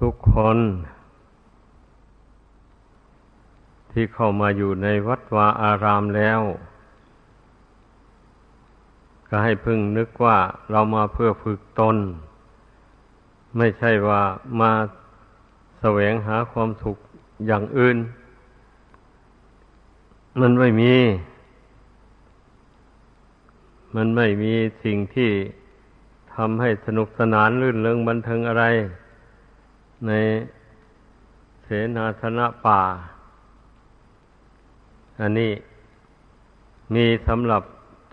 ทุกคน ที่เข้ามาอยู่ในวัดวาอารามแล้ว ก็ให้พึ่งนึกว่าเรามาเพื่อฝึกตน ไม่ใช่ว่ามาแสวงหาความสุขอย่างอื่น มันไม่มี มันไม่มีสิ่งที่ทำให้สนุกสนานลื่นเริงบันเทิงอะไร ในเสนาสนะป่า อันนี้มีสำหรับ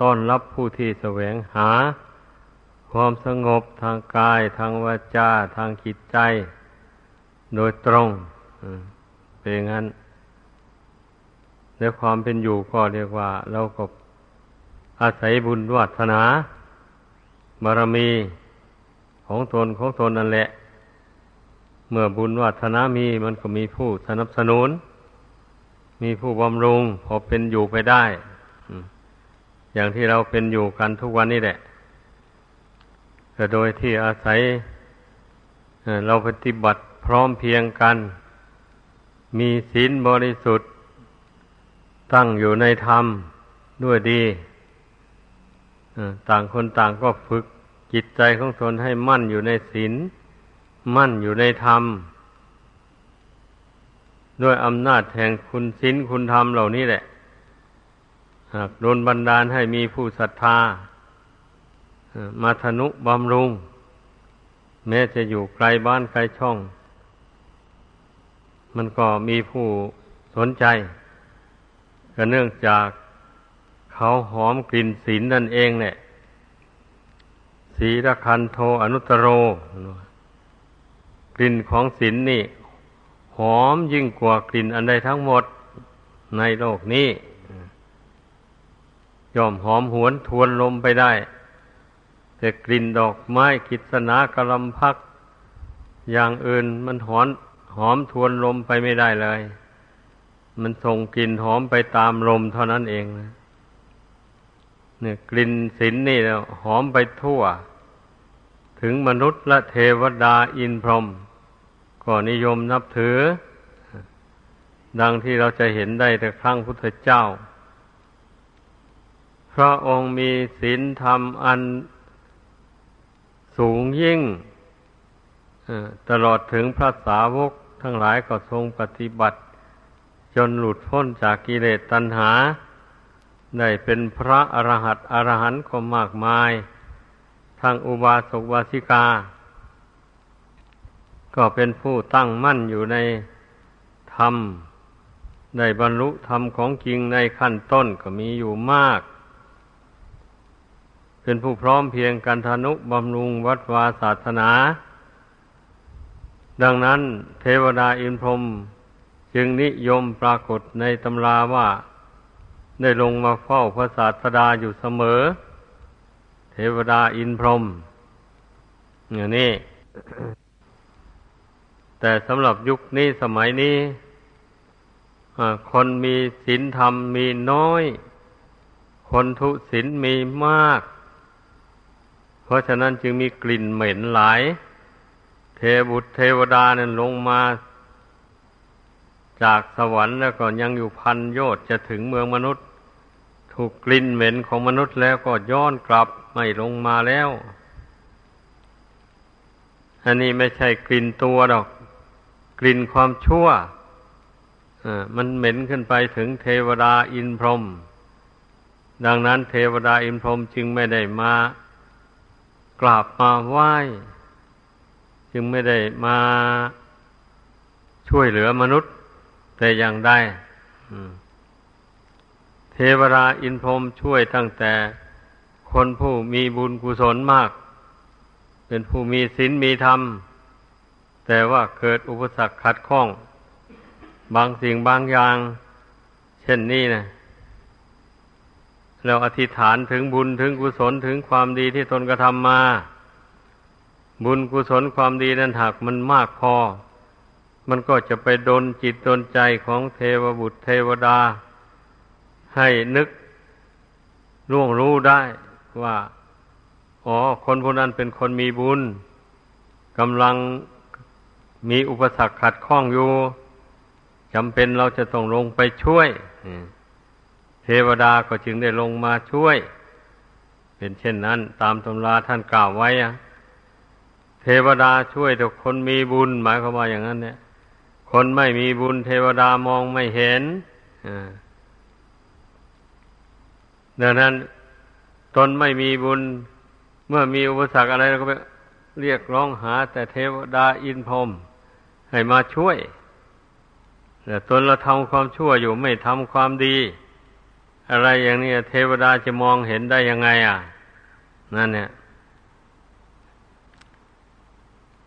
ต้อนรับผู้ที่แสวงหา ความสงบทางกาย ทางวาจา ทางจิตใจ โดยตรงเป็นงั้นในความเป็นอยู่ก็เรียกว่า เราก็อาศัยบุญวัฒนาบารมีของตนของตนนั่นแหละ เมื่อบุญวัฒนามีมันก็มีผู้สนับสนุน มีผู้บำรุงพอเป็นอยู่ไปได้ อย่างที่เราเป็นอยู่กันทุกวันนี้แหละแต่โดยที่อาศัยเราปฏิบัติพร้อมเพียงกัน มีศีลบริสุทธิ์ ตั้งอยู่ในธรรมด้วยดี ต่างคนต่างก็ฝึกจิตใจของตนให้มั่นอยู่ในศีล มั่นอยู่ในธรรม ด้วยอำนาจแห่งคุณศีลคุณธรรมเหล่านี้แหละ หากโดนบันดาลให้มีผู้ศรัทธา มาธนุบำรุง แม้จะอยู่ไกลบ้านไกลช่อง มันก็มีผู้สนใจ ก็เนื่องจากเขาหอมกลิ่นศีลนั่นเองเนี่ยสีรคันโทอนุตโร กลิ่นของศีลนนี่ หอมยิ่งกว่ากลิ่นอันใดทั้งหมดในโลกนี้ย่อมหอมหวนทวนลมไปได้ แต่กลิ่นดอกไม้กิษณากระลำพัก อย่างอื่นมันหอนหอมทวนลมไปไม่ได้เลย มันส่งกลิ่นหอมไปตามลมเท่านั้นเองนะเนี่ยกลิ่นสินนี่หอมไปทั่ว ถึงมนุษย์และเทวดาอินพรหม ก็นิยมนับถือ ดังที่เราจะเห็นได้แต่ครั้งพุทธเจ้า พระองค์มีศีลธรรมอันสูงยิ่งตลอดถึงพระสาวกทั้งหลายก็ทรงปฏิบัติ จนหลุดพ้นจากกิเลสตัณหา ได้เป็นพระอรหัตอรหันต์ก็มากมาย ทางอุบาสกวาสิกา ก็เป็นผู้ตั้งมั่นอยู่ในธรรมได้บรรลุธรรมของจริงในขั้นต้นก็มีอยู่มาก เป็นผู้พร้อมเพียงกันทนุบำรุงวัดวาศาสนา ดังนั้นเทวดาอินพรหมจึงนิยมปรากฏในตำราว่า ได้ลงมาเฝ้าพระศาสดาอยู่เสมอ เทวดาอินพรหมอย่างนี้ แต่สำหรับยุคนี้สมัยนี้คนมีศีลธรรมมีน้อย คนทุศีลมีมาก เพราะฉะนั้นจึงมีกลิ่นเหม็นหลาย เทบุตรเทวดานั้นลงมา จากสวรรค์แล้วก็ยังอยู่พันโยชน์จะถึงเมืองมนุษย์ ถูกกลิ่นเหม็นของมนุษย์แล้วก็ย้อนกลับไม่ลงมาแล้ว อันนี้ไม่ใช่กลิ่นตัวดอก กลิ่นความชั่วมันเหม็นขึ้นไปถึงเทวดาอินพรหมดังนั้นเทวดาอินพรหมจึงไม่ได้มากราบมาไหว้ จึงไม่ได้มาช่วยเหลือมนุษย์ แต่อย่างใดเทวราอินพรมช่วยตั้งแต่คนผู้มีบุญกุศลมาก เป็นผู้มีศีลมีธรรม แต่ว่าเกิดอุปสรรคขัดข้อง บางสิ่งบางอย่าง เช่นนี้นะเราอธิษฐานถึงบุญถึงกุศลถึงความดีที่ตนกระทำมา บุญกุศลความดีนั้นหากมันมากพอ มันก็จะไปดนจิตดนใจของเทวบุตรเทวดา ให้นึกล่วงรู้ได้ว่า อ๋อ คนพวกนั้นเป็นคนมีบุญกำลัง มีอุปสรรคขัดข้องอยู่จำเป็นเราจะต้องลงไปช่วยเทวดาก็จึงได้ลงมาช่วย เป็นเช่นนั้น ตามตำราท่านกล่าวไว้อะเทวดาช่วยแต่คนมีบุญ หมายความว่าอย่างนั้น เนี่ย คนไม่มีบุญ เทวดามองไม่เห็นดังนั้นตนไม่มีบุญ เมื่อมีอุปสรรคอะไรเราก็ไปเรียกร้องหา แต่เทวดาอินพรม ให้มาช่วยแต่ตนเราทำความชั่วอยู่ไม่ทำความดี อะไรอย่างนี้เทวดาจะมองเห็นได้ยังไง อะ นั่นเนี่ย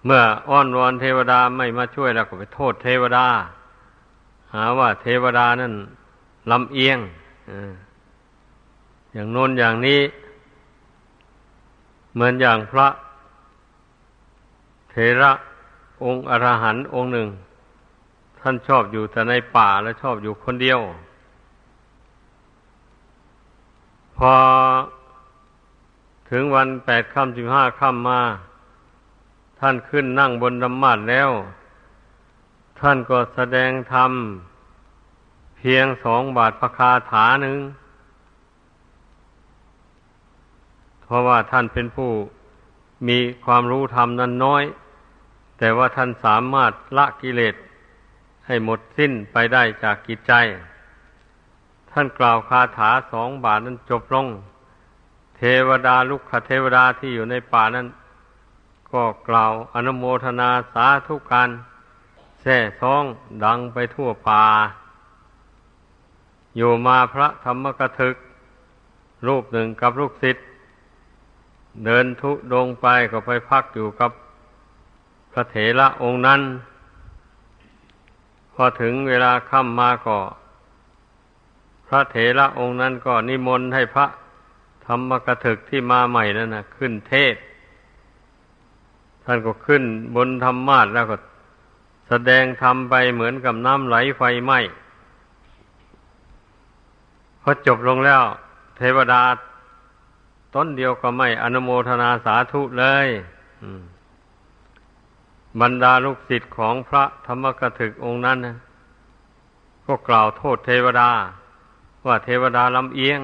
เมื่ออ้อนวอนเทวดาไม่มาช่วยแล้วก็ไปโทษเทวดา หาว่าเทวดานั่นลำเอียงอย่างโน้นอย่างนี้ เหมือนอย่างพระเทระ องค์อรหันต์องค์หนึ่ง ท่านชอบอยู่แต่ในป่าและชอบอยู่คนเดียว พอถึงวันแปดค่ำสิบห้าค่ำมา ท่านขึ้นนั่งบนธรรมาสแล้ว ท่านก็แสดงธรรมเพียงสองบาทพคาถาหนึ่ง เพราะว่าท่านเป็นผู้มีความรู้ธรรมนั้นน้อย แต่ว่าท่านสามารถละกิเลสให้หมดสิ้นไปได้จากกิจใจ ท่านกล่าวคาถาสองบาทนั้นจบลง เทวดาลุกขเทวดาที่อยู่ในป่านั้น ก็กล่าวอนุโมทนาสาธุการแท่ซองดังไปทั่วป่า อยู่มาพระธรรมกถึก รูปหนึ่งกับลูกศิษย์เดินทุดงไปก็ไปพักอยู่กับ พระเถระองค์นั้น พอถึงเวลาค่ำมาก็พระเถระองค์นั้นก็นิมนต์ให้พระธรรมกถึกที่มาใหม่นั่นนะขึ้นเทศ ท่านก็ขึ้นบนธรรมาสแล้วก็แสดงธรรมไปเหมือนกับน้ำไหลไฟไหม้พอจบลงแล้ว เทวดาต้นเดียวก็ไม่อนุโมทนาสาธุเลย อืม บรรดาลูกศิษย์ของพระธรรมกถึกองค์นั้นนะก็กล่าวโทษเทวดา ว่าเทวดาลำเอียง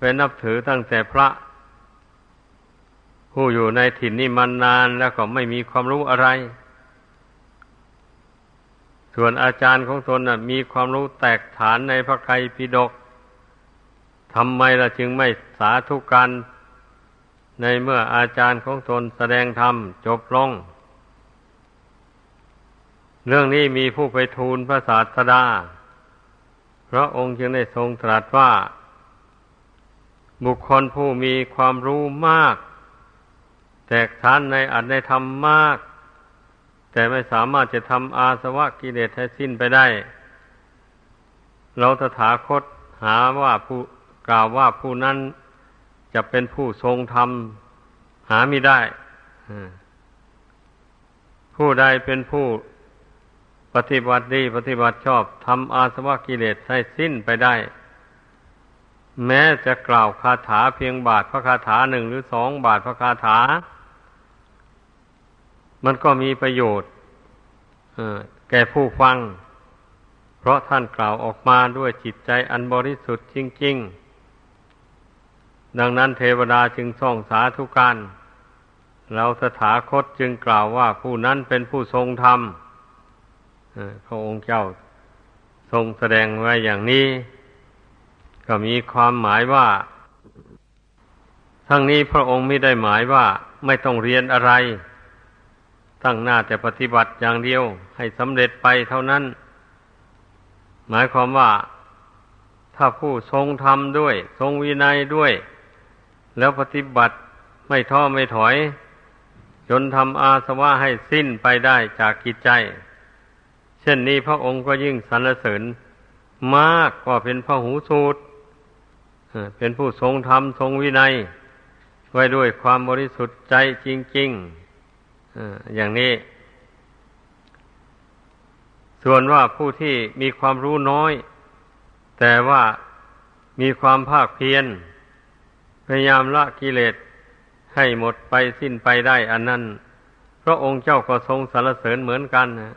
เป็นนับถือตั้งแต่พระ ผู้อยู่ในถิ่นนี้มันนานแล้วก็ไม่มีความรู้อะไร ส่วนอาจารย์ของตนนะมีความรู้แตกฐานในพระไตรปิฎกทำไมล่ะจึงไม่สาธุการ ในเมื่ออาจารย์ของตนแสดงธรรมจบลง เรื่องนี้มีผู้ไปทูลพระศาสดา พระองค์จึงได้ทรงตรัสว่า บุคคลผู้มีความรู้มาก แตกทานในอัตในธรรมมาก แต่ไม่สามารถจะทำอาสวะกิเลสให้สิ้นไปได้ เราตถาคตหาว่าผู้กล่าวว่าผู้นั้น จะเป็นผู้ทรงธรรม หาไม่ได้ผู้ใดเป็นผู้ปฏิบัติดี ปฏิบัติชอบทำอาสวะกิเลสให้สิ้นไปได้ แม้จะกล่าวคาถาเพียงบาทพระคาถาหนึ่งหรือสองบาทพระคาถา มันก็มีประโยชน์แก่ผู้ฟัง เพราะท่านกล่าวออกมาด้วยจิตใจอันบริสุทธิ์จริง ๆ ดังนั้นเทวดาจึงส่องสาธุการเราสถาคตจึงกล่าวว่าผู้นั้นเป็นผู้ทรงธรรมพระองค์เจ้าทรงแสดงไว้อย่างนี้ ก็มีความหมายว่า ทั้งนี้พระองค์ไม่ได้หมายว่าไม่ต้องเรียนอะไร ตั้งหน้าแต่ปฏิบัติอย่างเดียวให้สำเร็จไปเท่านั้น หมายความว่าถ้าผู้ทรงธรรมด้วย ทรงวินัยด้วย แล้วปฏิบัติไม่ท้อไม่ถอย จนทำอาสวะให้สิ้นไปได้จากกิจใจ เช่นนี้พระองค์ก็ยิ่งสรรเสริญมากกว่าเป็นพระหูสูตรเป็นผู้ทรงธรรมทรงวินัย ไว้ด้วยความบริสุทธิ์ใจจริงๆอย่างนี้ ส่วนว่าผู้ที่มีความรู้น้อย แต่ว่ามีความภาคเพียร พยายามละกิเลสให้หมดไปสิ้นไปได้อันนั้นพระองค์เจ้าก็ทรงสรรเสริญเหมือนกันนะ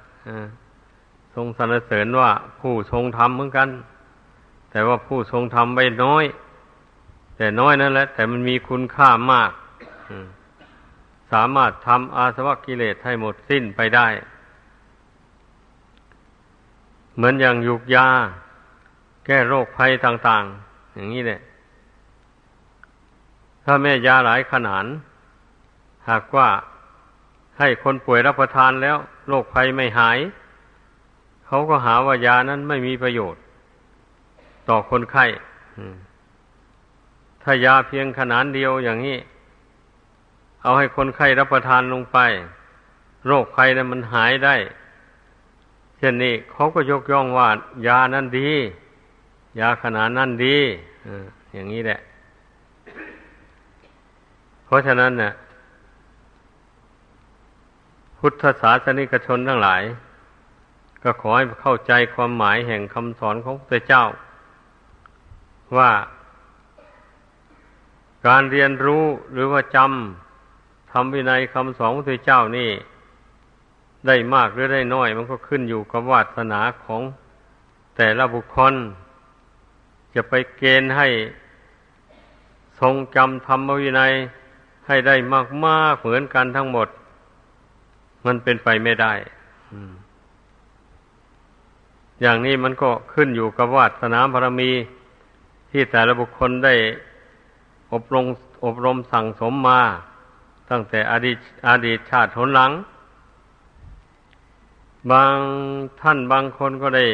ทรงสรรเสริญว่าผู้ทรงธรรมเหมือนกัน แต่ว่าผู้ทรงธรรมไปน้อย แต่น้อยนั่นแหละ แต่มันมีคุณค่ามากสามารถทำอาสวะกิเลสให้หมดสิ้นไปได้ เหมือนอย่างยุกยา แก้โรคภัยต่าง ๆ อย่างนี้แหละ ถ้าแม่ยาหลายขนาดหากว่าให้คนป่วยรับประทานแล้วโรคภัยไม่หาย เขาก็หาว่ายานั้นไม่มีประโยชน์ ต่อคนไข้ถ้ายาเพียงขนาดเดียวอย่างนี้ เอาให้คนไข้รับประทานลงไป โรคภัยนั้นมันหายได้ เช่นนี้เขาก็ยกย่องว่ายานั้นดี ยาขนาดนั้นดีอย่างนี้แหละ เพราะฉะนั้นเนี่ยพุทธศาสนิกชนทั้งหลาย ก็ขอให้เข้าใจความหมายแห่งคำสอนของพระเจ้า ว่าการเรียนรู้หรือว่าจำทำวินัยคำสอนของพระเจ้านี่ ได้มากหรือได้น้อย มันก็ขึ้นอยู่กับวาสนาของแต่ละบุคคล จะไปเกณฑ์ให้ทรงจำธรรมวินัย ให้ได้มากๆเหมือนกันทั้งหมด มันเป็นไปไม่ได้อย่างนี้มันก็ขึ้นอยู่กับวาสนาบารมี ที่แต่ละบุคคลได้อบรมอบรมสั่งสมมา ตั้งแต่อดีตอดีตชาติหนหลัง บางท่านบางคนก็ได้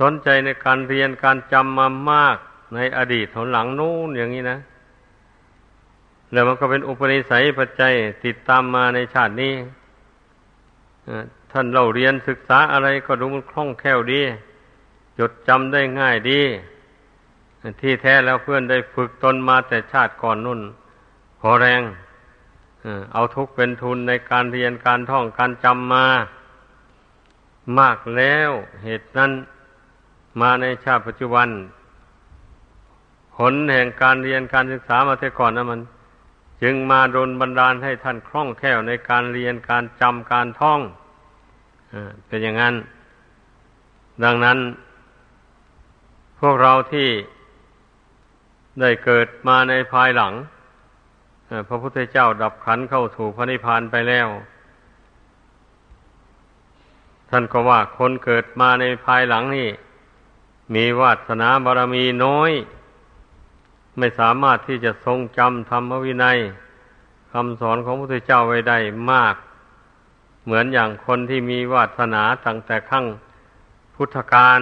สนใจในการเรียนการจำมามากในอดีตหนหลังนู้นอย่างนี้นะ แล้วมันก็เป็นอุปนิสัยปัจจัยติดตามมาในชาตินี้ท่านเราเรียนศึกษาอะไรก็ดูมันคล่องแคล่วดี จดจำได้ง่ายดี ที่แท้แล้วเพื่อนได้ฝึกตนมาแต่ชาติก่อนนุ่น พอแรงเอาทุกเป็นทุนในการเรียนการท่องการจำมา มากแล้วเหตุนั้นมาในชาติปัจจุบัน ผลแห่งการเรียนการศึกษามาแต่ก่อนนะมัน จึงมาโดนบันดาลให้ท่านคล่องแคล่วในการเรียนการจำการท่องเป็นอย่างนั้น ดังนั้น พวกเราที่ได้เกิดมาในภายหลังพระพุทธเจ้าดับขันเข้าถูพระนิพพานไปแล้ว ท่านก็ว่าคนเกิดมาในภายหลังนี่ มีวาสนาบารมีน้อย ไม่สามารถที่จะทรงจำธรรมวินัยคำสอนของพระพุทธเจ้าไว้ได้มาก เหมือนอย่างคนที่มีวาสนาตั้งแต่ขั้งพุทธกาล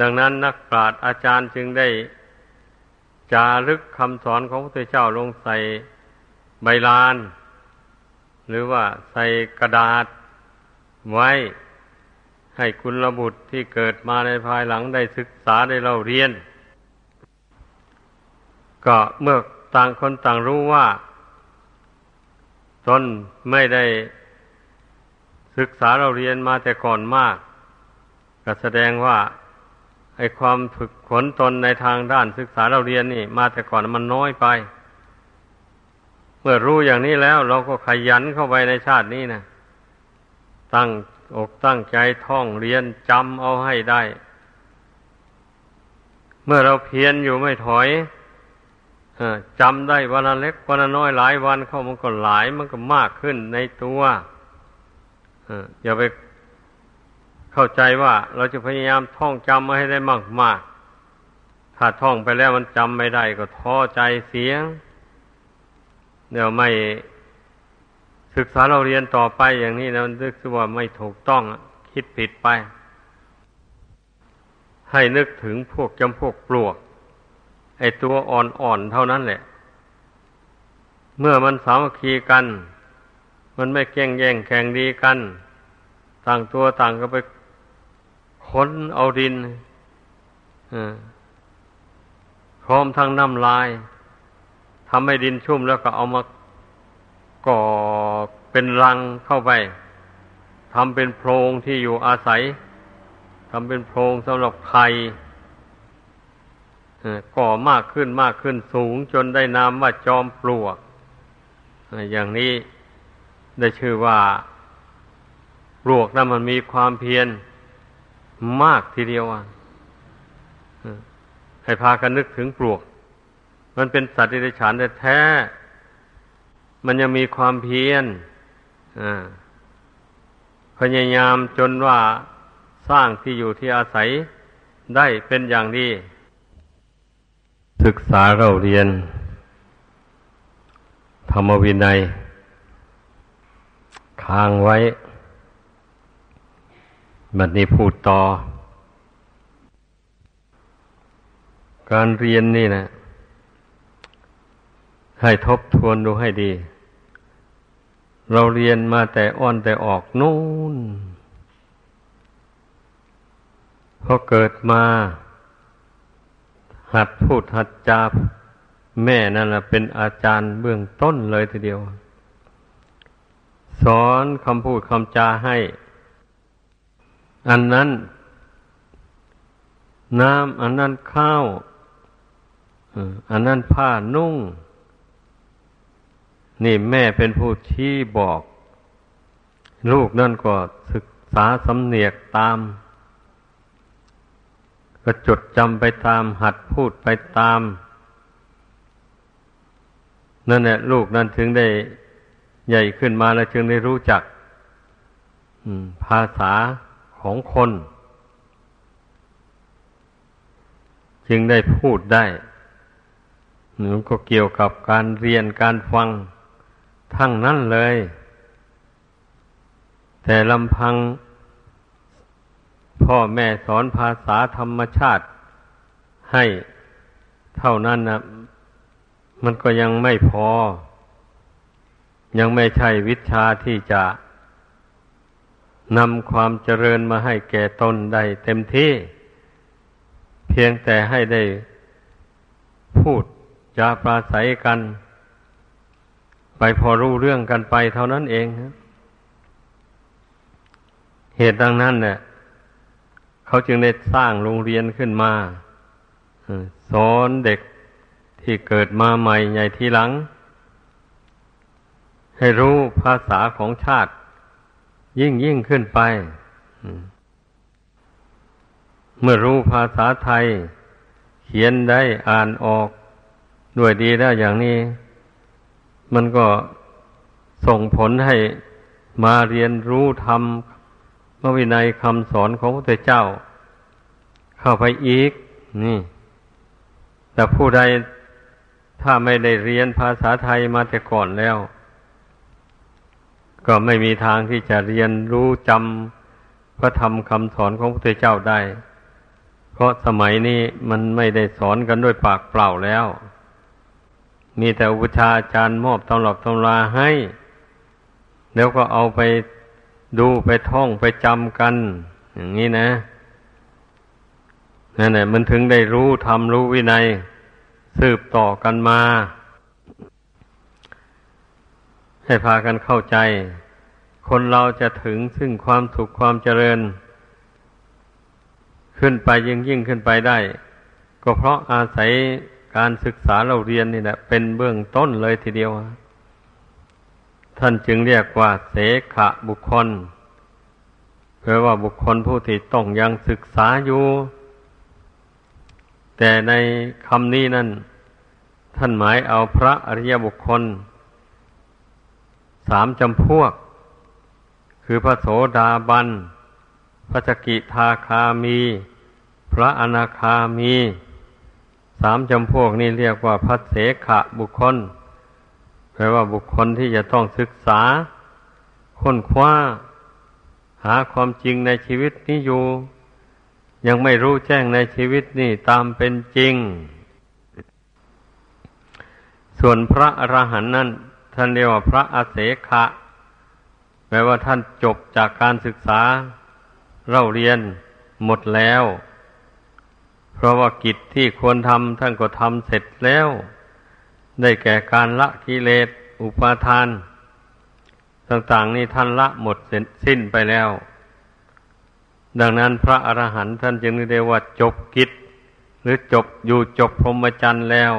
ดังนั้นนักปราชญ์อาจารย์จึงได้จารึกคำสอนของพระพุทธเจ้าลงใส่ใบลาน หรือว่าใส่กระดาษไว้ให้คุณระบุตรที่เกิดมาในภายหลังได้ศึกษาได้เล่าเรียน ก็เมื่อต่างคนต่างรู้ว่า ตนไม่ได้ศึกษาเราเรียนมาแต่ก่อนมาก ก็แสดงว่าไอความฝึกขนตนในทางด้านศึกษาเราเรียนนี่ มาแต่ก่อนมันน้อยไป เมื่อรู้อย่างนี้แล้ว เราก็ขยันเข้าไปในชาตินี้นะตั้งอกตั้งใจท่องเรียนจำเอาให้ได้ เมื่อเราเพียรอยู่ไม่ถอย จำได้วันละเล็กวันละน้อยหลายวันเข้ามันก็หลายมันก็มากขึ้นในตัวอย่าไปเข้าใจว่าเราจะพยายามท่องจำมาให้ได้มากมากถ้าท่องไปแล้วมันจำไม่ได้ก็ท้อใจเสียงเดี๋ยวไม่ศึกษาเราเรียนต่อไปอย่างนี้นะมันนึกว่าไม่ถูกต้องคิดผิดไป ให้นึกถึงพวกจำพวกปลวก ไอตัวอ่อนๆเท่านั้นแหละ เมื่อมันสามัคคีกัน มันไม่แก่งแย่งแข่งดีกัน ต่างตัวต่างก็ไปค้นเอาดินพร้อมทั้งน้ำลายทำให้ดินชุ่มแล้วก็เอามาก่อเป็นรังเข้าไปทำเป็นโพรงที่อยู่อาศัยทำเป็นโพรงสำหรับไข่ ก่อมากขึ้นมากขึ้นสูงจนได้นามว่าจอมปลวก อย่างนี้ได้ชื่อว่าปลวกนั้นมันมีความเพียรมากทีเดียวอะให้พากันนึกถึงปลวก มันเป็นสัตว์ที่ได้ฉานแท้มันยังมีความเพียรพยายามจนว่าสร้างที่อยู่ที่อาศัยได้เป็นอย่างดี ศึกษาเราเรียน ธรรมวินัย ค้างไว้ บัดนี้พูดต่อ การเรียนนี่นะ ให้ทบทวนดูให้ดี เราเรียนมาแต่อ้อนแต่ออกนู่นพอเกิดมา หัดพูดหัดจาแม่นั่นแหละเป็นอาจารย์เบื้องต้นเลยทีเดียว สอนคำพูดคำจาให้ อันนั้น น้ำอันนั้นข้าวอันนั้นผ้านุ่ง นี่แม่เป็นผู้ชี้บอก ลูกนั่นก็ศึกษาสำเนียกตาม ก็จดจำไปตามหัดพูดไปตาม นั่นแหละลูกนั้นถึงได้ใหญ่ขึ้นมาแล้วจึงได้รู้จักภาษาของคน จึงได้พูดได้มันก็เกี่ยวกับการเรียนการฟังทั้งนั้นเลย แต่ลำพัง พ่อแม่สอนภาษาธรรมชาติ ให้เท่านั้นนะมันก็ยังไม่พอ ยังไม่ใช่วิชาที่จะนำความเจริญมาให้แก่ตนได้เต็มที่ เพียงแต่ให้ได้พูดจาปราศัยกัน ไปพอรู้เรื่องกันไปเท่านั้นเอง เหตุดังนั้นเนี่ย เขาจึงได้สร้างโรงเรียนขึ้นมาสอนเด็กที่เกิดมาใหม่ใหญ่ทีหลัง ให้รู้ภาษาของชาติ ยิ่งยิ่งขึ้นไป เมื่อรู้ภาษาไทย เขียนได้อ่านออก ด้วยดีได้อย่างนี้ มันก็ส่งผลให้มาเรียนรู้ทำ พระวินัยคำสอนของพระเจ้า เข้าไปอีก นี่ แต่ผู้ใดถ้าไม่ได้เรียนภาษาไทยมาแต่ก่อนแล้ว ก็ไม่มีทางที่จะเรียนรู้จำพระธรรมคำสอนของพระเจ้าได้ เพราะสมัยนี้มันไม่ได้สอนกันด้วยปากเปล่าแล้ว มีแต่อุปชาอาจารย์มอบตำรับตำราให้ แล้วก็เอาไป ดูไปท่องไปจำกัน อย่างนี้นะนั่นแหละมันถึงได้รู้ทำรู้วินัย สืบต่อกันมา ให้พากันเข้าใจ คนเราจะถึงซึ่งความสุขความเจริญ ขึ้นไปยิ่งยิ่งขึ้นไปได้ ก็เพราะอาศัยการศึกษาเราเรียนนี่แหละเป็นเบื้องต้นเลยทีเดียว ท่านจึงเรียกว่าเสขะบุคคลแปลว่าบุคคลผู้ที่ต้องยังศึกษาอยู่ แต่ในคำนี้นั่น ท่านหมายเอาพระอริยบุคคล สามจำพวก คือพระโสดาบัน พระสกิทาคามี พระอนาคามี สามจำพวกนี้เรียกว่าพระเสขะบุคคล ลว่าบุคคลที่จะต้องศึกษา ค้นคว้า หาความจริงในชีวิตนี้อยู่ ยังไม่รู้แจ้งในชีวิตนี่ตามเป็นจริง ส่วนพระอรหันต์นั้น ท่านเรียกว่าพระอาเสขะแปลว่าท่านจบจากการศึกษาเล่าเรียนหมดแล้ว เพราะว่ากิจที่ควรทำท่านก็ทำเสร็จแล้ว ได้แก่การละกิเลสอุปาทาน ต่างๆนี่ท่านละหมดสิ้นไปแล้ว ดังนั้นพระอรหันต์ท่านจึงเรียกว่าจบกิจ หรือจบอยู่จบพรหมจรรย์แล้ว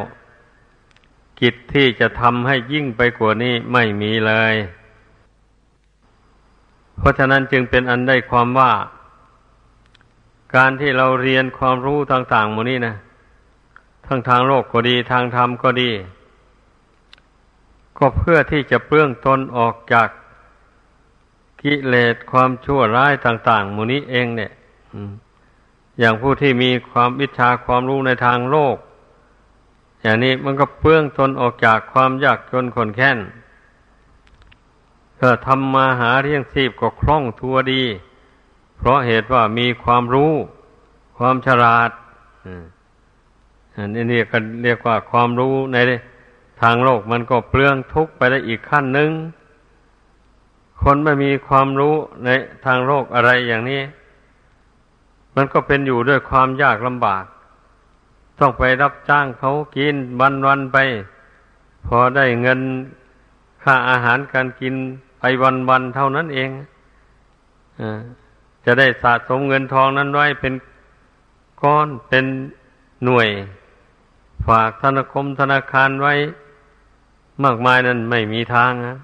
กิจที่จะทำให้ยิ่งไปกว่านี้ไม่มีเลย เพราะฉะนั้นจึงเป็นอันได้ความว่า การที่เราเรียนความรู้ต่างๆหมดนี้นะทั้งทางโลกก็ดีทางธรรมก็ดี เพื่อที่จะเปลื้องตนออกจากกิเลสความชั่วร้ายต่าง ๆ หมู่นี้เองเนี่ยอย่างผู้ที่มีความวิชาความรู้ในทางโลก อย่างนี้มันก็เปลื้องตนออกจากความยากจนขนแค้นก็ทำมาหาเรียงชีพก็คล่องทัวดี เพราะเหตุว่ามีความรู้ ความฉลาดอันนี้เรียกเรียกว่าความรู้ใน ทางโลกมันก็เปลืองทุกข์ไปได้อีกขั้นหนึ่ง คนไม่มีความรู้ในทางโลกอะไรอย่างนี้ มันก็เป็นอยู่ด้วยความยากลำบาก ต้องไปรับจ้างเขากินวันวันไป พอได้เงินค่าอาหารการกินไปวันวันเท่านั้นเองอจะได้สะสมเงินทองนั้นไว้เป็นก้อนเป็นหน่วย ฝากธนาคมธนาคารไว้ มากมายนั้นไม่มีทางนะ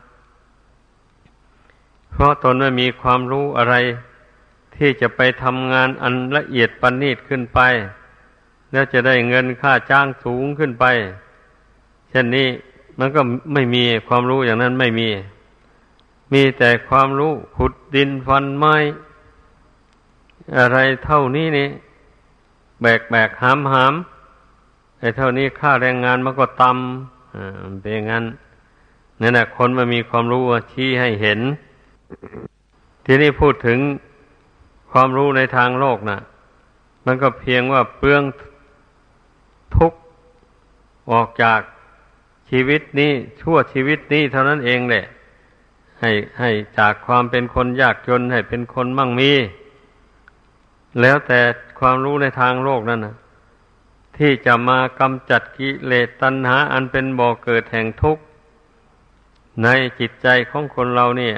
เพราะตนไม่มีความรู้อะไร ที่จะไปทำงานอันละเอียดประณีตขึ้นไป แล้วจะได้เงินค่าจ้างสูงขึ้นไป เช่นนี้มันก็ไม่มีความรู้อย่างนั้นไม่มี มีแต่ความรู้ขุดดินฟันไม้ อะไรเท่านี้นี่แบกแบกหามหามไอ้เท่านี้ค่าแรงงานมันก็ต่ำ เป็นงั้นนั่นแหละคนมันมีความรู้ชี้ให้เห็น ที่นี้พูดถึงความรู้ในทางโลกนะ่ะ มันก็เพียงว่าเปลืองทุกออกจากชีวิตนี้ชั่วชีวิตนี้เท่านั้นเองแหละ ให้ให้จากความเป็นคนยากจนให้เป็นคนมั่งมี แล้วแต่ความรู้ในทางโลกนั่นนะ ที่จะมากำจัดกิเลสตัณหา อันเป็นบ่อเกิดแห่งทุกข์ ในจิตใจของคนเราเนี่ย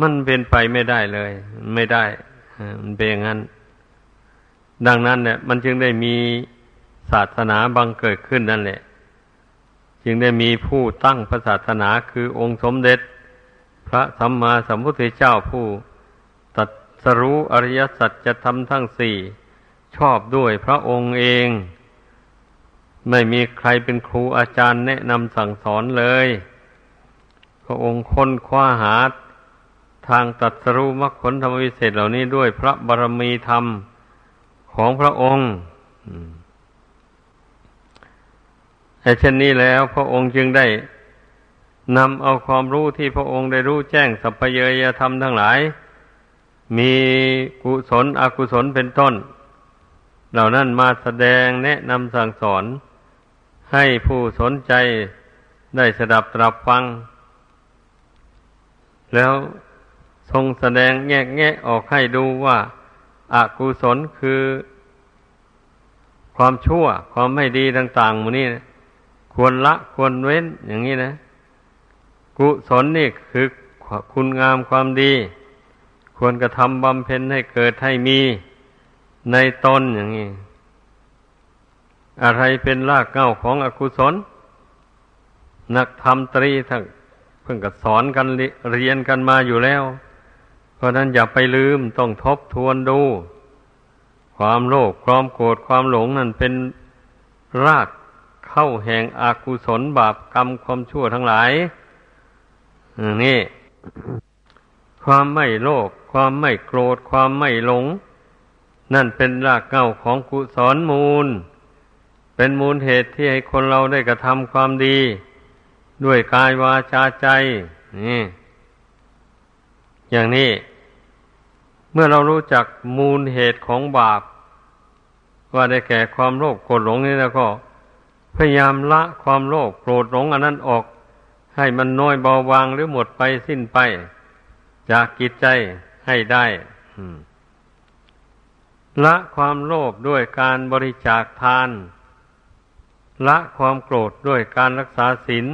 มันเป็นไปไม่ได้เลย ไม่ได้มันเป็นอย่างนั้น ดังนั้นเนี่ยมันจึงได้มีศาสนาบังเกิดขึ้นนั่นแหละ จึงได้มีผู้ตั้งพระศาสนาคือองค์สมเด็จ พระสัมมาสัมพุทธเจ้าผู้ตัดสรู้อริยสัจจะทำทั้งสี่ ชอบด้วยพระองค์เอง ไม่มีใครเป็นครูอาจารย์แนะนำสั่งสอนเลย พระองค์ค้นคว้าหาทางตัดสรุมรรคผลธรรมวิเศษเหล่านี้ด้วยพระบารมีธรรมของพระองค์แต่เช่นนี้แล้วพระองค์จึงได้นำเอาความรู้ที่พระองค์ได้รู้แจ้งสัพเพเยยธรรมทั้งหลาย มีกุศลอกุศลเป็นต้น เหล่านั้นมาแสดงแนะนำสั่งสอน ให้ผู้สนใจได้สดับตรับฟัง แล้วทรงแสดงแงกแงะออกให้ดูว่าอากุศลคือ ความชั่วความไม่ดีต่างๆหมูนี้นะควรละควรเว้นอย่างนี้นะ กุศลนี่คือคุณงามความดี ควรกระทำบำเพ็ญให้เกิดให้มี ในตนอย่างนี้ อะไรเป็นรากเง้าของอกุศล นักธรรมตรีทั้งเพิ่งก็สอนกันเรียนกันมาอยู่แล้ว เพราะนั้นอย่าไปลืมต้องทบทวนดู ความโลภความโกรธความหลงนั่นเป็นรากเข้าแห่งอากุศลบาปกรรมความชั่วทั้งหลายนี่ ความไม่โลภความไม่โกรธความไม่หลง นั่นเป็นรากเง้าของกุศลมูล เป็นมูลเหตุที่ให้คนเราได้กระทำความดี ด้วยกายวาจาใจนี่อย่างนี้ เมื่อเรารู้จักมูลเหตุของบาป ว่าได้แก่ความโลภโกรธหลงนี่แล้วก็ พยายามละความโลภโกรธหลงอันนั้นออก ให้มันน้อยเบาบางหรือหมดไปสิ้นไป จากกิจใจให้ได้ ละความโลภด้วยการบริจาคทาน ละความโกรธด้วยการรักษาศีล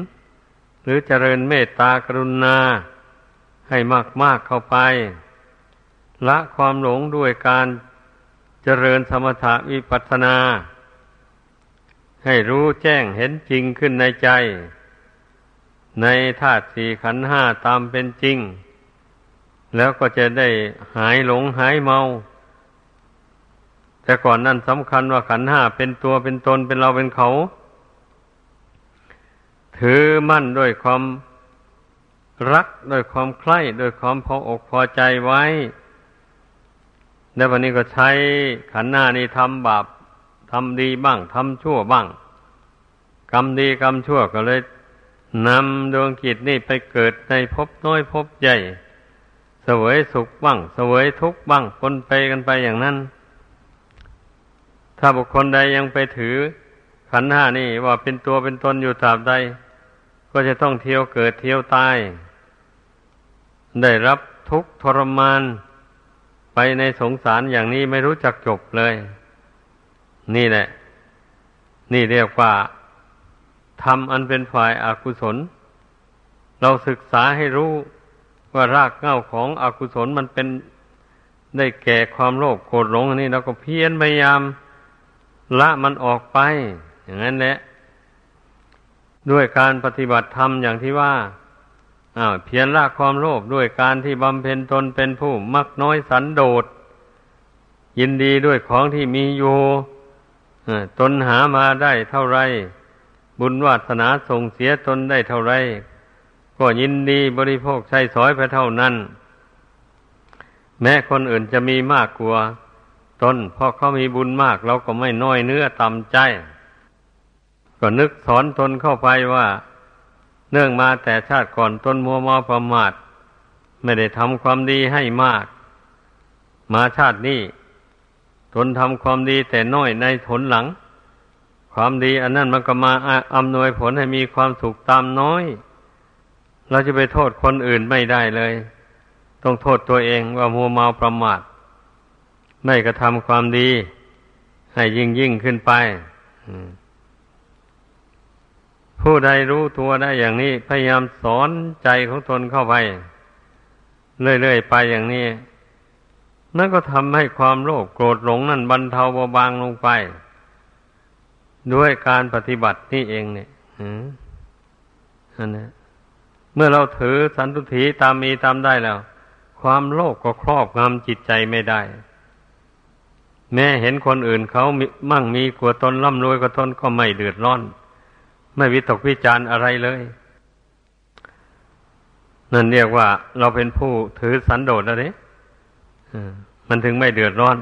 หรือเจริญเมตตากรุณา ให้มากมากเข้าไป ละความหลงด้วยการเจริญสมถะวิปัสนา ให้รู้แจ้งเห็นจริงขึ้นในใจ ในธาตุสี่ขันห้าตามเป็นจริง แล้วก็จะได้หายหลงหายเมา แต่ก่อนนั้นสำคัญว่าขันห้าเป็นตัวเป็นตนเป็นเราเป็นเขา ถือมั่นด้วยความรักด้วยความใคร่ด้วยความพออกพอใจไว้ แล้ววันนี้ก็ใช้ขันหน้านี้ทำบาปทำดีบ้างทำชั่วบ้าง กรรมดีกรรมชั่วก็เลยนำดวงกิจนี่ไปเกิดในภพน้อยภพใหญ่ เสวยสุขบ้าง เสวยทุกข์บ้างปนไปกันไปอย่างนั้น ถ้าบุคคลใดยังไปถือขันห้านี่ว่าเป็นตัวเป็นตนอยู่ตราบใด ก็จะต้องเที่ยวเกิดเที่ยวตาย ได้รับทุกข์ทรมานไปในสงสารอย่างนี้ไม่รู้จักจบเลย นี่แหละ นี่เรียกว่าทำอันเป็นฝ่ายอากุศล เราศึกษาให้รู้ว่ารากเหง้าของอกุศลมันเป็นได้แก่ความโลภโกรธหลงนี่เราก็เพียรพยายาม ละมันออกไป อย่างนั้นแหละ ด้วยการปฏิบัติธรรมอย่างที่ว่าอ้าวเพียรละความโลภด้วยการที่บำเพ็ญตนเป็นผู้มักน้อยสันโดษ ยินดีด้วยของที่มีอยู่ตนหามาได้เท่าไร บุญวาสนาส่งเสียตนได้เท่าไร ก็ยินดีบริโภคใช้สอยไปเท่านั้น แม้คนอื่นจะมีมากกว่า ตนเพราะเขามีบุญมากเราก็ไม่น้อยเนื้อต่ำใจ ก็นึกสอนตนเข้าไปว่า เนื่องมาแต่ชาติก่อนตนมัวมอประมาท ไม่ได้ทำความดีให้มาก มาชาตินี้ทนทำความดีแต่น้อยในผลหลัง ความดีอันนั้นมันก็มาอำนวยผลให้มีความสุขตามน้อย เราจะไปโทษคนอื่นไม่ได้เลย ต้องโทษตัวเองว่ามัวเมาประมาท ไม่กระทำความดี ให้ยิ่งยิ่งขึ้นไปผู้ใดรู้ตัวได้อย่างนี้ พยายามสอนใจของตนเข้าไป เรื่อยๆไปอย่างนี้ นั่นก็ทำให้ความโลภโกรธหลงนั่นบรรเทาเบาบางลงไป ด้วยการปฏิบัตินี่เองเนี่ยอันนี้เมื่อเราถือสันตุถีตามมีตามได้แล้ว ความโลภกก็ครอบงำจิตใจไม่ได้ แม้เห็นคนอื่นเขามั่งมีกว่าตนร่ำรวยกว่าตนก็ไม่เดือดร้อน ไม่วิตกวิจารอะไรเลย นั่นเรียกว่าเราเป็นผู้ถือสันโดษนะเนี่ยมันถึงไม่เดือดร้อน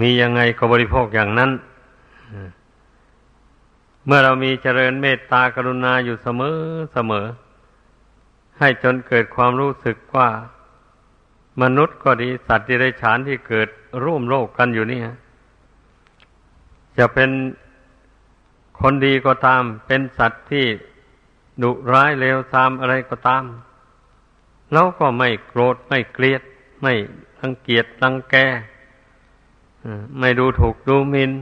มียังไงก็บริโภคอย่างนั้น เมื่อเรามีเจริญเมตตากรุณาอยู่เสมอเสมอ ให้จนเกิดความรู้สึกว่า มนุษย์ก็ดีสัตว์ที่ไรฉานที่เกิดร่วมโลกกันอยู่นี่จะเป็นคนดีก็ตาม เป็นสัตว์ที่ดุร้ายเลวทรามอะไรก็ตามเราก็ไม่โกรธไม่เกลียด ไม่รังเกียจรังแกไม่ดูถูกดูหมิน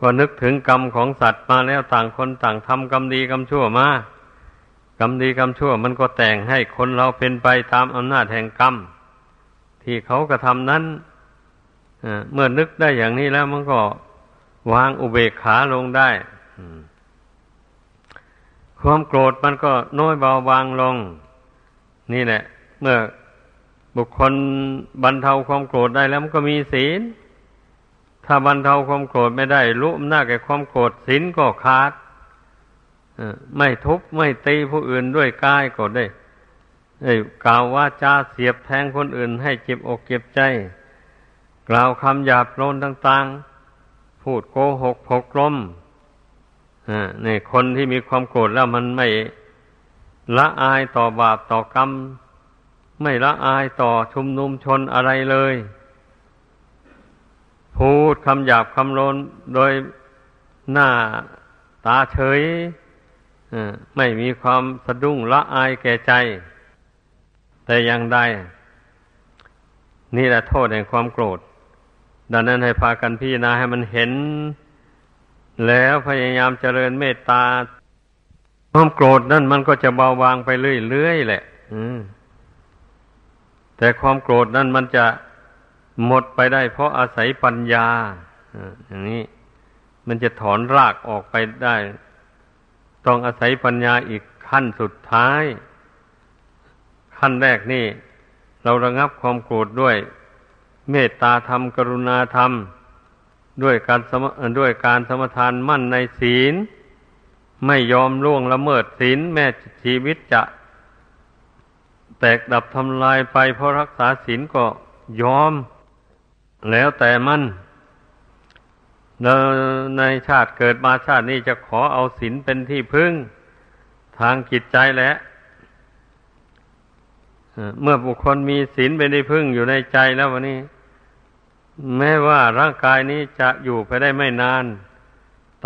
ก็นึกถึงกรรมของสัตว์มาแล้วต่างคนต่างทำกรรมดีกรรมชั่วมา กรรมดีกรรมชั่วมันก็แต่งให้คนเราเป็นไปตามอำนาจแห่งกรรม ที่เขากระทำนั้นเมื่อนึกได้อย่างนี้แล้วมันก็วางอุเบกขาลงได้ความโกรธมันก็น้อยเบาบางลง นี่แหละ เมื่อบุคคลบรรเทาความโกรธได้แล้วมันก็มีศีล ถ้าบรรเทาความโกรธไม่ได้รู้อำนาจแก่ความโกรธศีลก็ขาด ไม่ทุบไม่ตีผู้อื่นด้วยกายก็ได้ไอ้กล่าวว่าจาเสียบแทงคนอื่นให้เจ็บอกเจ็บใจ กล่าวคำหยาบโลนต่าง ๆ พูดโกหกพกลมนี่คนที่มีความโกรธแล้วมันไม่ละอายต่อบาปต่อกรรม ไม่ละอายต่อชุมนุมชนอะไรเลย พูดคำหยาบคำโลนโดยหน้าตาเฉย ไม่มีความสะดุ้งละอายแก่ใจ แต่อย่างใดนี่แหละโทษแห่งความโกรธ ดังนั้นให้พากันพิจารณาให้มันเห็น แล้วพยายามเจริญเมตตาความโกรธนั่นมันก็จะเบาบางไปเรื่อยๆแหละแต่ความโกรธนั้นมันจะหมดไปได้ เพราะอาศัยปัญญาอย่างนี้มันจะถอนรากออกไปได้ ต้องอาศัยปัญญาอีกขั้นสุดท้าย ขั้นแรกนี่ เราระงับความโกรธด้วย เมตตาธรรม กรุณาธรรม ด้วยการสมด้วยการสมทานมั่นในศีล ไม่ยอมล่วงละเมิดศีลแม้ชีวิตจะแตกดับทำลายไปเพราะรักษาศีลก็ยอม แล้วแต่มัน ในชาติเกิดมาชาตินี้จะขอเอาศีลเป็นที่พึ่งทางจิตใจแหละเมื่อบุคคลมีศีลเป็นที่พึ่งอยู่ในใจแล้ววันนี้ แม้ว่าร่างกายนี้จะอยู่ไปได้ไม่นาน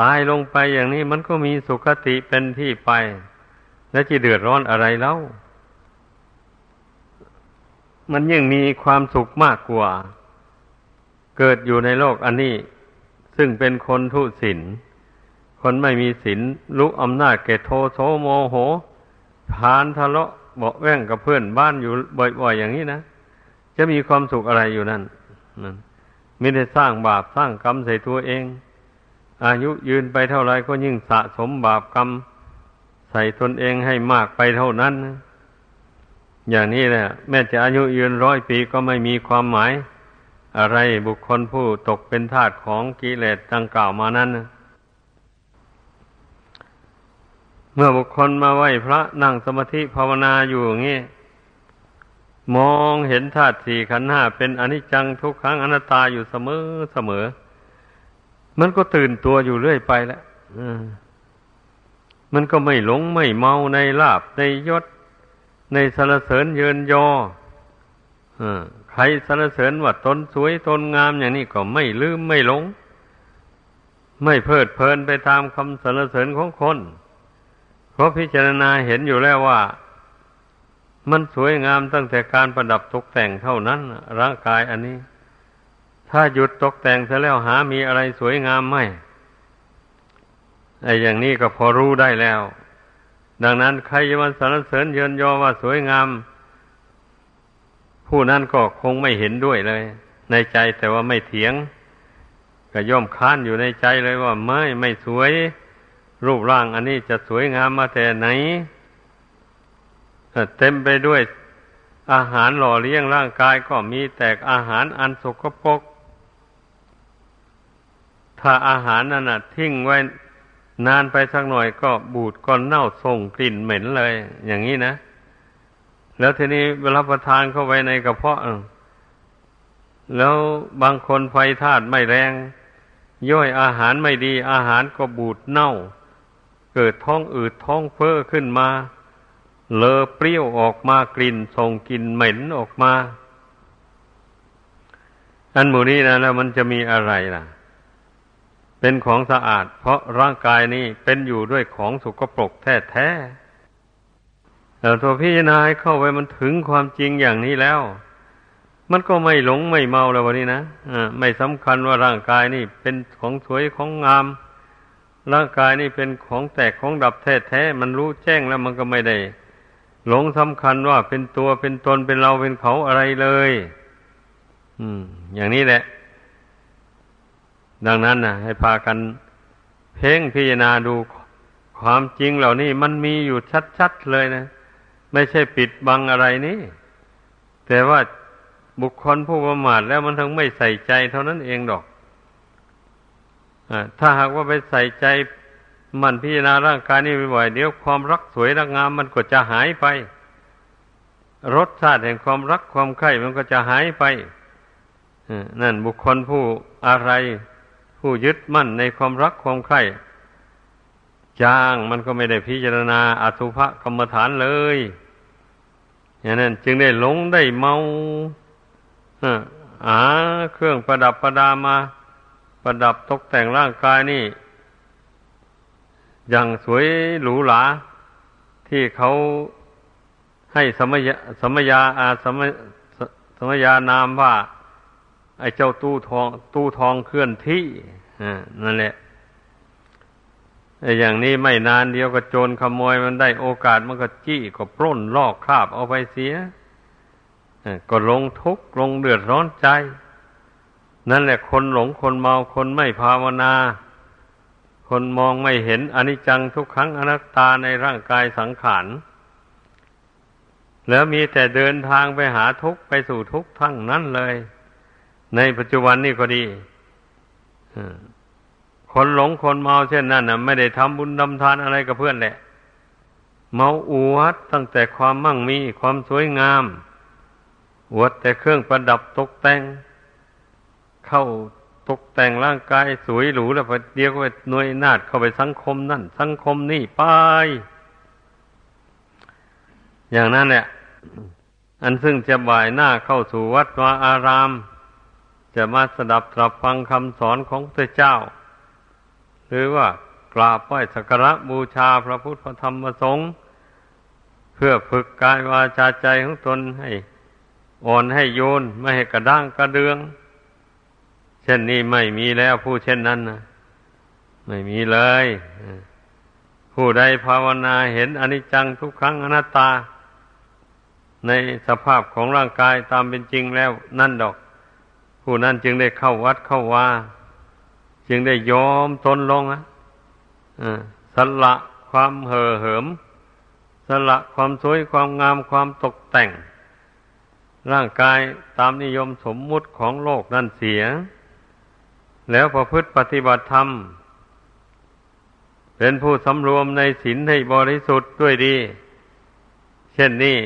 ตายลงไปอย่างนี้มันก็มีสุขติเป็นที่ไป และจะเดือดร้อนอะไรแล้ว มันยิ่งมีความสุขมากกว่า เกิดอยู่ในโลกอันนี้ ซึ่งเป็นคนทุศีลคนไม่มีศีลรู้อำนาจเกตโทโสโมโหพานทะเลาะเบาแว่งกับเพื่อนบ้านอยู่บ่อยๆอย่างนี้นะจะมีความสุขอะไรอยู่นั่นนั่นไม่ได้สร้างบาปสร้างกรรมใส่ตัวเอง อายุยืนไปเท่าไรก็ยิ่งสะสมบาปกรรมใส่ตนเองให้มากไปเท่านั้น อย่างนี้แหละแม้จะอายุยืนร้อยปีก็ไม่มีความหมาย อะไรบุคคลผู้ตกเป็นทาสของกิเลสดังกล่าวมานั้น เมื่อบุคคลมาไหว้พระนั่งสมาธิภาวนาอยู่อย่างนี้ มองเห็นธาตุสี่ขันธ์ห้าเป็นอนิจจังทุกครั้งอนัตตาอยู่เสมอเสมอ มันก็ตื่นตัวอยู่เรื่อยไปแล้วมันก็ไม่หลงไม่เมาในลาบในยศ ในสรรเสริญเยินยอ ใครสรรเสริญว่าตนสวยตนงามอย่างนี้ก็ไม่ลืมไม่หลง ไม่เพลิดเพลินไปตามคำสรรเสริญของคน เพราะพิจารณาเห็นอยู่แล้วว่า มันสวยงามตั้งแต่การประดับตกแต่งเท่านั้น ร่างกายอันนี้ ถ้าหยุดตกแต่งเสร็จแล้วหามีอะไรสวยงามไหมไอ้อย่างนี้ก็พอรู้ได้แล้ว ดังนั้นใครจะมาสรรเสริญเยินยอว่าสวยงาม ผู้นั้นก็คงไม่เห็นด้วยเลย ในใจแต่ว่าไม่เถียง ก็ย่อมค้านอยู่ในใจเลยว่าไม่ไม่สวย รูปร่างอันนี้จะสวยงามมาแต่ไหนเต็มไปด้วยอาหารหล่อเลี้ยงร่างกายก็มีแต่อาหารอันสกปรกถ้าอาหารนั้นทิ้งไว้นานไปสักหน่อยก็บูดก็เน่าส่งกลิ่นเหม็นเลย อย่างนี้นะ แล้วทีนี้เวลาประทานเข้าไปในกระเพาะแล้วบางคนไฟธาตุไม่แรง ย่อยอาหารไม่ดี อาหารก็บูดเน่า เกิดท้องอืดท้องเฟ้อขึ้นมา เลอเปรี้ยวออกมากลิ่นส่งกลิ่นเหม็นออกมาอันหมูนี้นะแล้วมันจะมีอะไรล่ะ เป็นของสะอาด เพราะร่างกายนี้เป็นอยู่ด้วยของสกปรกแท้ๆ แต่ตัวพี่นาเข้าไปมันถึงความจริงอย่างนี้แล้ว มันก็ไม่หลงไม่เมาแล้ววันนี้นะอ่าไม่สำคัญว่าร่างกายนี่เป็นของสวยของงาม ร่างกายนี่เป็นของแตกของดับแท้ๆมันรู้แจ้งแล้วมันก็ไม่ได้ หลงสำคัญว่าเป็นตัวเป็นตนเป็นเราเป็นเขาอะไรเลย อืม อย่างนี้แหละ ดังนั้นนะให้พากัน เพ่งพิจารณาดูความจริงเหล่านี้มันมีอยู่ชัดๆเลยนะ ไม่ใช่ปิดบังอะไรนี่ แต่ว่าบุคคลผู้ประมาทแล้วมันทั้งไม่ใส่ใจเท่านั้นเองดอกอถ้าหากว่าไปใส่ใจมันพิจารณาร่างกายนี้บ่อยเดี๋ยวความรักสวยรักงามมันก็จะหายไป รสชาติแห่งความรักความใคร่มันก็จะหายไปนั่นบุคคลผู้อะไร ผู้ยึดมั่นในความรักความใคร่จ้างมันก็ไม่ได้พิจารณาอสุภกรรมฐานเลย อย่างนั้น จึงได้หลงได้เมาอาเครื่องประดับประดามา ประดับตกแต่งร่างกายนี่ อย่างสวยหรูหราที่เขาให้สมยาสมยาอาสมสมยานามว่า ไอ้เจ้าตู้ทอง ตู้ทองเคลื่อนที่นั่นแหละ อ้อย่างนี้ไม่นานเดียวก็โจรขโมยมันได้โอกาสมันก็จี้ก็ปล้นลอกคาบเอาไปเสียก็ลงทุกข์ลงเดือดร้อนใจ นั่นแหละคนหลงคนเมาคนไม่ภาวนา คนมองไม่เห็นอนิจจังทุกครั้งอนัตตาในร่างกายสังขารแล้วมีแต่เดินทางไปหาทุกข์ไปสู่ทุกข์ทั้งนั้นเลย ในปัจจุบันนี่ก็ดี คนหลงคนเมาเช่นนั้นนะไม่ได้ทำบุญทำทานอะไรกับเพื่อนแหละ เมาอวดตั้งแต่ความมั่งมีความสวยงามอวดแต่เครื่องประดับตกแต่ง เข้าตกแต่งร่างกายสวยหรูแล้วพอเดียวก็ไปหน่วยนาดเข้าไปสังคมนั่น สังคมนี่ไป อย่างนั้นแหละอันซึ่งจะบ่ายหน้าเข้าสู่วัดวาอาราม จะมาสดับตรับฟังคำสอนของพระเจ้า หรือว่ากราบไหว้สักการะบูชาพระพุทธพระธรรมพระสงฆ์เพื่อฝึกกายวาจาใจของตนให้อ่อนให้โยนไม่ให้กระด้างกระเดือง เช่นนี้ไม่มีแล้วผู้เช่นนั้นนะไม่มีเลย ผู้ใดภาวนาเห็นอนิจจังทุกครั้งอนัตตา ในสภาพของร่างกายตามเป็นจริงแล้วนั่นดอก ผู้นั้นจึงได้เข้าวัดเข้าว่า จึงได้ยอมทนลงอะสละความเห่อเหิม สละความสวยความงามความตกแต่ง ร่างกายตามนิยมสมมุติของโลกนั่นเสีย แล้วประพฤติปฏิบัติธรรม เป็นผู้สำรวมในศีลให้บริสุทธิ์ด้วยดี เช่นนี้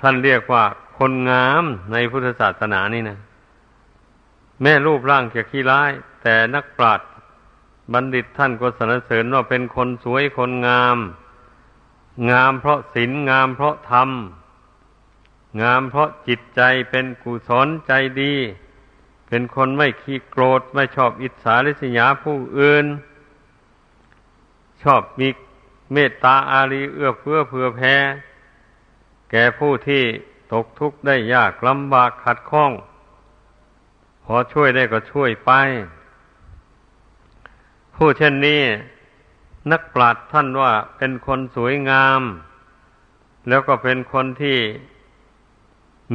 ท่านเรียกว่าคนงามในพุทธศาสนานี่นะแม่รูปร่างจะขี้ร้าย แต่นักปราชญ์บัณฑิตท่านก็สรรเสริญว่าเป็นคนสวยคนงาม งามเพราะศีลงามเพราะธรรม งามเพราะจิตใจเป็นกุศลใจดี เป็นคนไม่ขี้โกรธไม่ชอบอิจฉาริษยาผู้อื่น ชอบมีเมตตาอารีเอื้อเฟื้อเผื่อแผ่แก่ผู้ที่ตกทุกข์ได้ยากลำบากขัดข้อง พอช่วยได้ก็ช่วยไป ผู้เช่นนี้นักปราชญ์ท่านว่าเป็นคนสวยงาม แล้วก็เป็นคนที่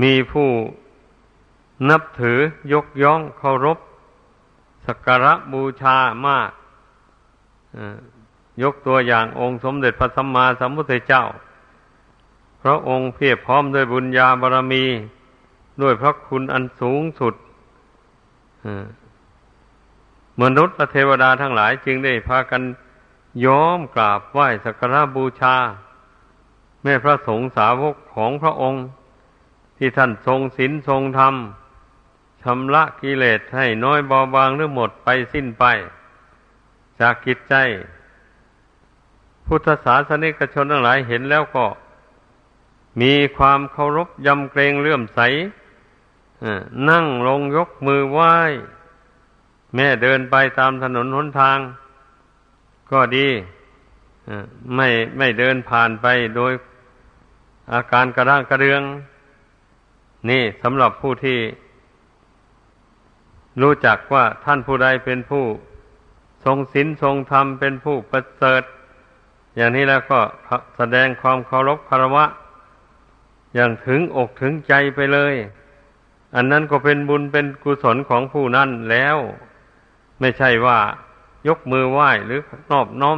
มีผู้นับถือยกย่องเคารพสักการะบูชามาก ยกตัวอย่างองค์สมเด็จพระสัมมาสัมพุทธเจ้า พระองค์เพียบพร้อมด้วยบุญญาบารมี ด้วยพระคุณอันสูงสุด มนุษย์และเทวดาทั้งหลายจึงได้พากันย้อมกราบไหว้สักการะบูชา แม่พระสงฆ์สาวกของพระองค์ ที่ท่านทรงศีลทรงธรรมชำระกิเลสให้น้อยเบาบางหรือหมดไปสิ้นไป จากกิจใจ พุทธศาสนิกชนทั้งหลายเห็นแล้วก็ มีความเคารพยำเกรงเลื่อมใสนั่งลงยกมือไหว้ แม่เดินไปตามถนนหนทาง ก็ดีไม่ไม่เดินผ่านไปโดยอาการกระด้างกระเดือง นี่สำหรับผู้ที่ รู้จักว่าท่านผู้ใดเป็นผู้ ทรงศีลทรงธรรมเป็นผู้ประเสริฐ อย่างนี้แล้วก็แสดงความเคารพคารวะ อย่างถึงอกถึงใจไปเลย อันนั้นก็เป็นบุญเป็นกุศลของผู้นั้นแล้ว ไม่ใช่ว่ายกมือไหว้หรือนอบน้อม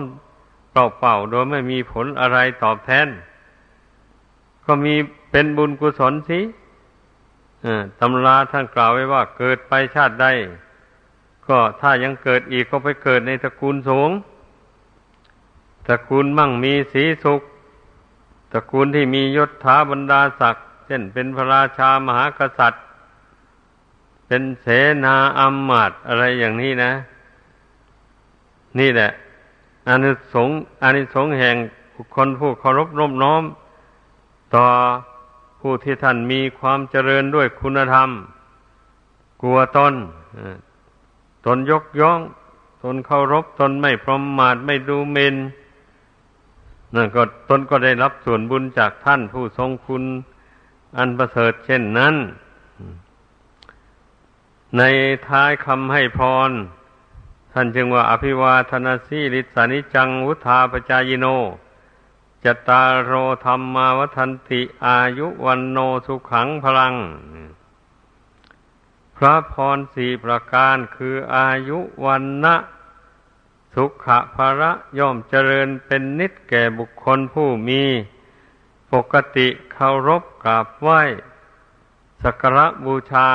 เปล่าๆโดยไม่มีผลอะไรตอบแทน ก็มีเป็นบุญกุศลสิตำราท่านกล่าวไว้ว่าเกิดไปชาติใดก็ถ้ายังเกิดอีกก็ไปเกิดในตระกูลสูงตระกูลมั่งมีสีสุขตระกูลที่มียศถาบรรดาศักดิ์เช่นเป็นพระราชามหากษัตริย์ เป็นเสนาอัมมาตอะไรอย่างนี้นะ นี่แหละอานิสงส์อานิสงส์แห่งคคลผู้เคารพร่มน้อม ต่อผู้ที่ท่านมีความเจริญด้วยคุณธรรม กลัวตนตนยกย่องตนเคารพตนไม่พรหมมาดไม่ดูเมนนั่นก็ตนก็ได้รับส่วนบุญจากท่านผู้ทรงคุณ อันประเสริฐเช่นนั้น ในท้ายคำให้พร ท่านจึงว่าอภิวาทนาสีลิสานิจังวุธาปจายโนจตารโรธรรมาวัันติอายุวันโนสุขังพลัง พระพรสี่ประการคืออายุวันนะสุขะภระย่อมเจริญเป็นนิดแก่บุคคลผู้มีปกติเคารพกราบไหว้สักการะบูชา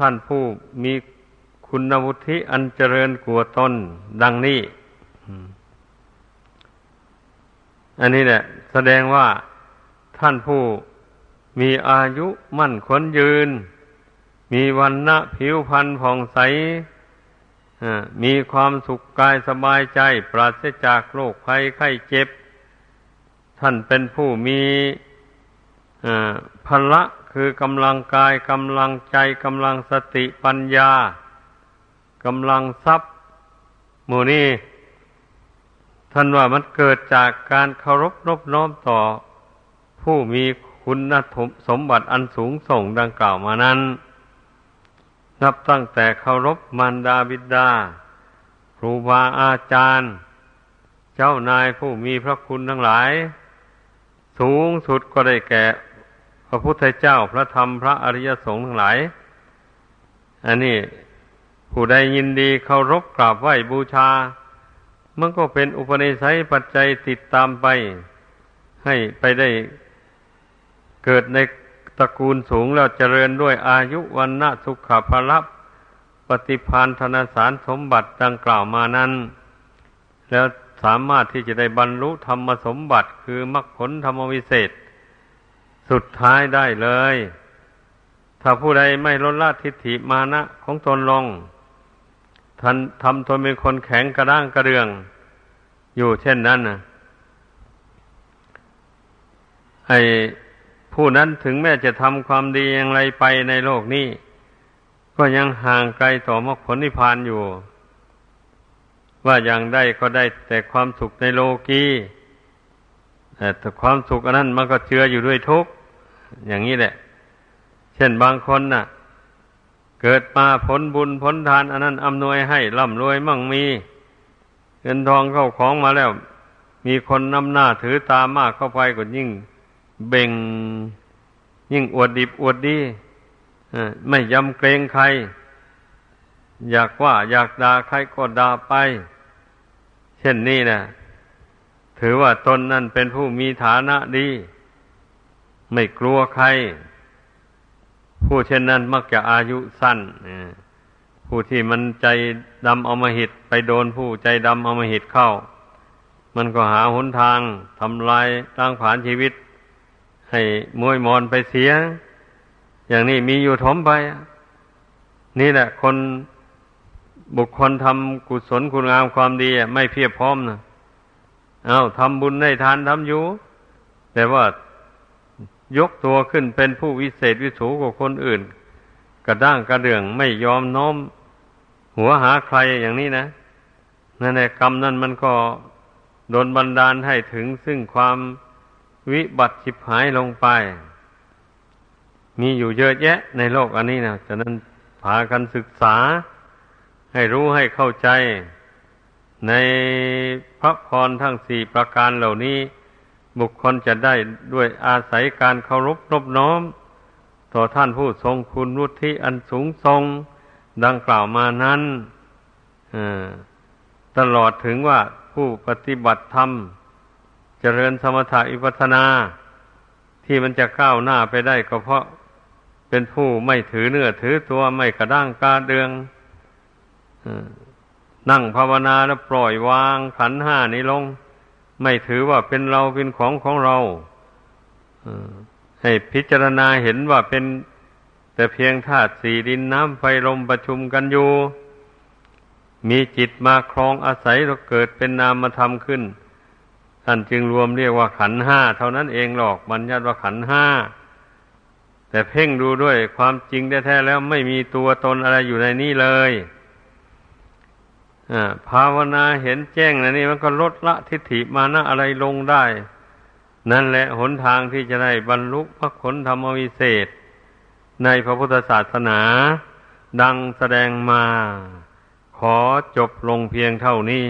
ท่านผู้มีคุณวุฒิอันเจริญกว่าตนดังนี้ อันนี้แหละ แสดงว่าท่านผู้มีอายุมั่นขนยืน มีวันณะผิวพรรณผ่องใสมีความสุขกายสบายใจ ปราศจากโรคภัยไข้เจ็บ ท่านเป็นผู้มีพละ คือกำลังกายกำลังใจกำลังสติปัญญากำลังทรัพย์หมู่นี้ท่านว่ามันเกิดจากการเคารพนบน้อมต่อ ผู้มีคุณสมบัติอันสูงส่งดังกล่าวมานั้น นับตั้งแต่เคารพมารดาบิดา ครูบาอาจารย์ เจ้านายผู้มีพระคุณทั้งหลาย สูงสุดก็ได้แก่ พระพุทธเจ้าพระธรรมพระอริยสงฆ์ทั้งหลาย อันนี้ผู้ใดยินดีเคารพกราบไหว้บูชา มันก็เป็นอุปนิสัยปัจจัยติดตามไป ให้ไปได้เกิดในตระกูลสูงแล้วเจริญด้วยอายุวันนะสุขภาพปฏิพานธนสารสมบัติดังกล่าวมานั้น แล้วสามารถที่จะได้บรรลุธรรมสมบัติคือมรรคผลธรรมวิเศษ สุดท้ายได้เลย ถ้าผู้ใดไม่ลดละทิฏฐิมานะของตนลงท่านทำตนเป็นคนแข็งกระด้างกระเดือง อยู่เช่นนั้นนะไอผู้นั้นถึงแม้จะทำความดีอย่างไรไปในโลกนี้ ก็ยังห่างไกลต่อมรรคผลนิพพานอยู่ ว่าอย่างได้ก็ได้แต่ความสุขในโลกีแต่ความสุขอันนั้นมันก็เจืออยู่ด้วยทุกข์ อย่างนี้แหละ เช่นบางคนน่ะ เกิดมาผลบุญผลทาน อันนั้นอำนวยให้ร่ำรวยมั่งมี เงินทองเข้าของมาแล้ว มีคนนำหน้าถือตามากเข้าไปก็ยิ่ง เบ่ง ยิ่งอวดดิบอวดดีไม่ยำเกรงใคร อยากว่าอยากด่าใครก็ด่าไป เช่นนี้นะถือว่าตนนั่นเป็นผู้มีฐานะดี ไม่กลัวใคร ผู้เช่นนั้นมักจะอายุสั้นผู้ที่มันใจดำเอามาหิตไปโดนผู้ใจดำเอามาหิตเข้า มันก็หาหนทางทำลายตั้งผานชีวิต ให้มวยมอนไปเสีย อย่างนี้มีอยู่ถมไป นี่แหละ คนบุคคลทำกุศลคุณงามความดีไม่เพียบพร้อมนะเอาทำบุญได้ทานทำอยู่ แต่ว่า ยกตัวขึ้นเป็นผู้วิเศษวิสูกว่าคนอื่น กระด้างกระเดื่องไม่ยอมน้อม หัวหาใครอย่างนี้นะนั่นแหละกรรมนั่นมันก็โดนบันดาลให้ถึงซึ่งความวิบัติฉิบหายลงไป มีอยู่เยอะแยะในโลกอันนี้นะฉะนั้นพากันศึกษา ให้รู้ให้เข้าใจ ในพระพรทั้งสี่ประการเหล่านี้ บุคคลจะได้ด้วยอาศัยการเคารพนบน้อม ต่อท่านผู้ทรงคุณวุฒิอันสูงทรงดังกล่าวมานั้นตลอดถึงว่าผู้ปฏิบัติธรรม เจริญสมถะอิปัฒนา ที่มันจะก้าวหน้าไปได้ก็เพราะเป็นผู้ไม่ถือเนื้อถือตัวไม่กระด้างกาเดืองนั่งภาวนาแล้วปล่อยวางขันห้านี้ลง ไม่ถือว่าเป็นเราเป็นของของเราให้พิจารณาเห็นว่าเป็น แต่เพียงธาตุสี่ดินน้ำไฟลมประชุมกันอยู่ มีจิตมาครองอาศัยเราเกิดเป็นนามธรรมขึ้นท่านจึงรวมเรียกว่าขันห้าเท่านั้นเองหรอกบัญญัติว่าขันห้าแต่เพ่งดูด้วยความจริงแท้ๆแล้วไม่มีตัวตนอะไรอยู่ในนี้เลย ภาวนาเห็นแจ้งนะนี่มันก็ลดละทิฏฐิมานะอะไรลงได้ นั่นแหละหนทางที่จะได้บรรลุพระผลธรรมวิเศษ ในพระพุทธศาสนา ดังแสดงมา ขอจบลงเพียงเท่านี้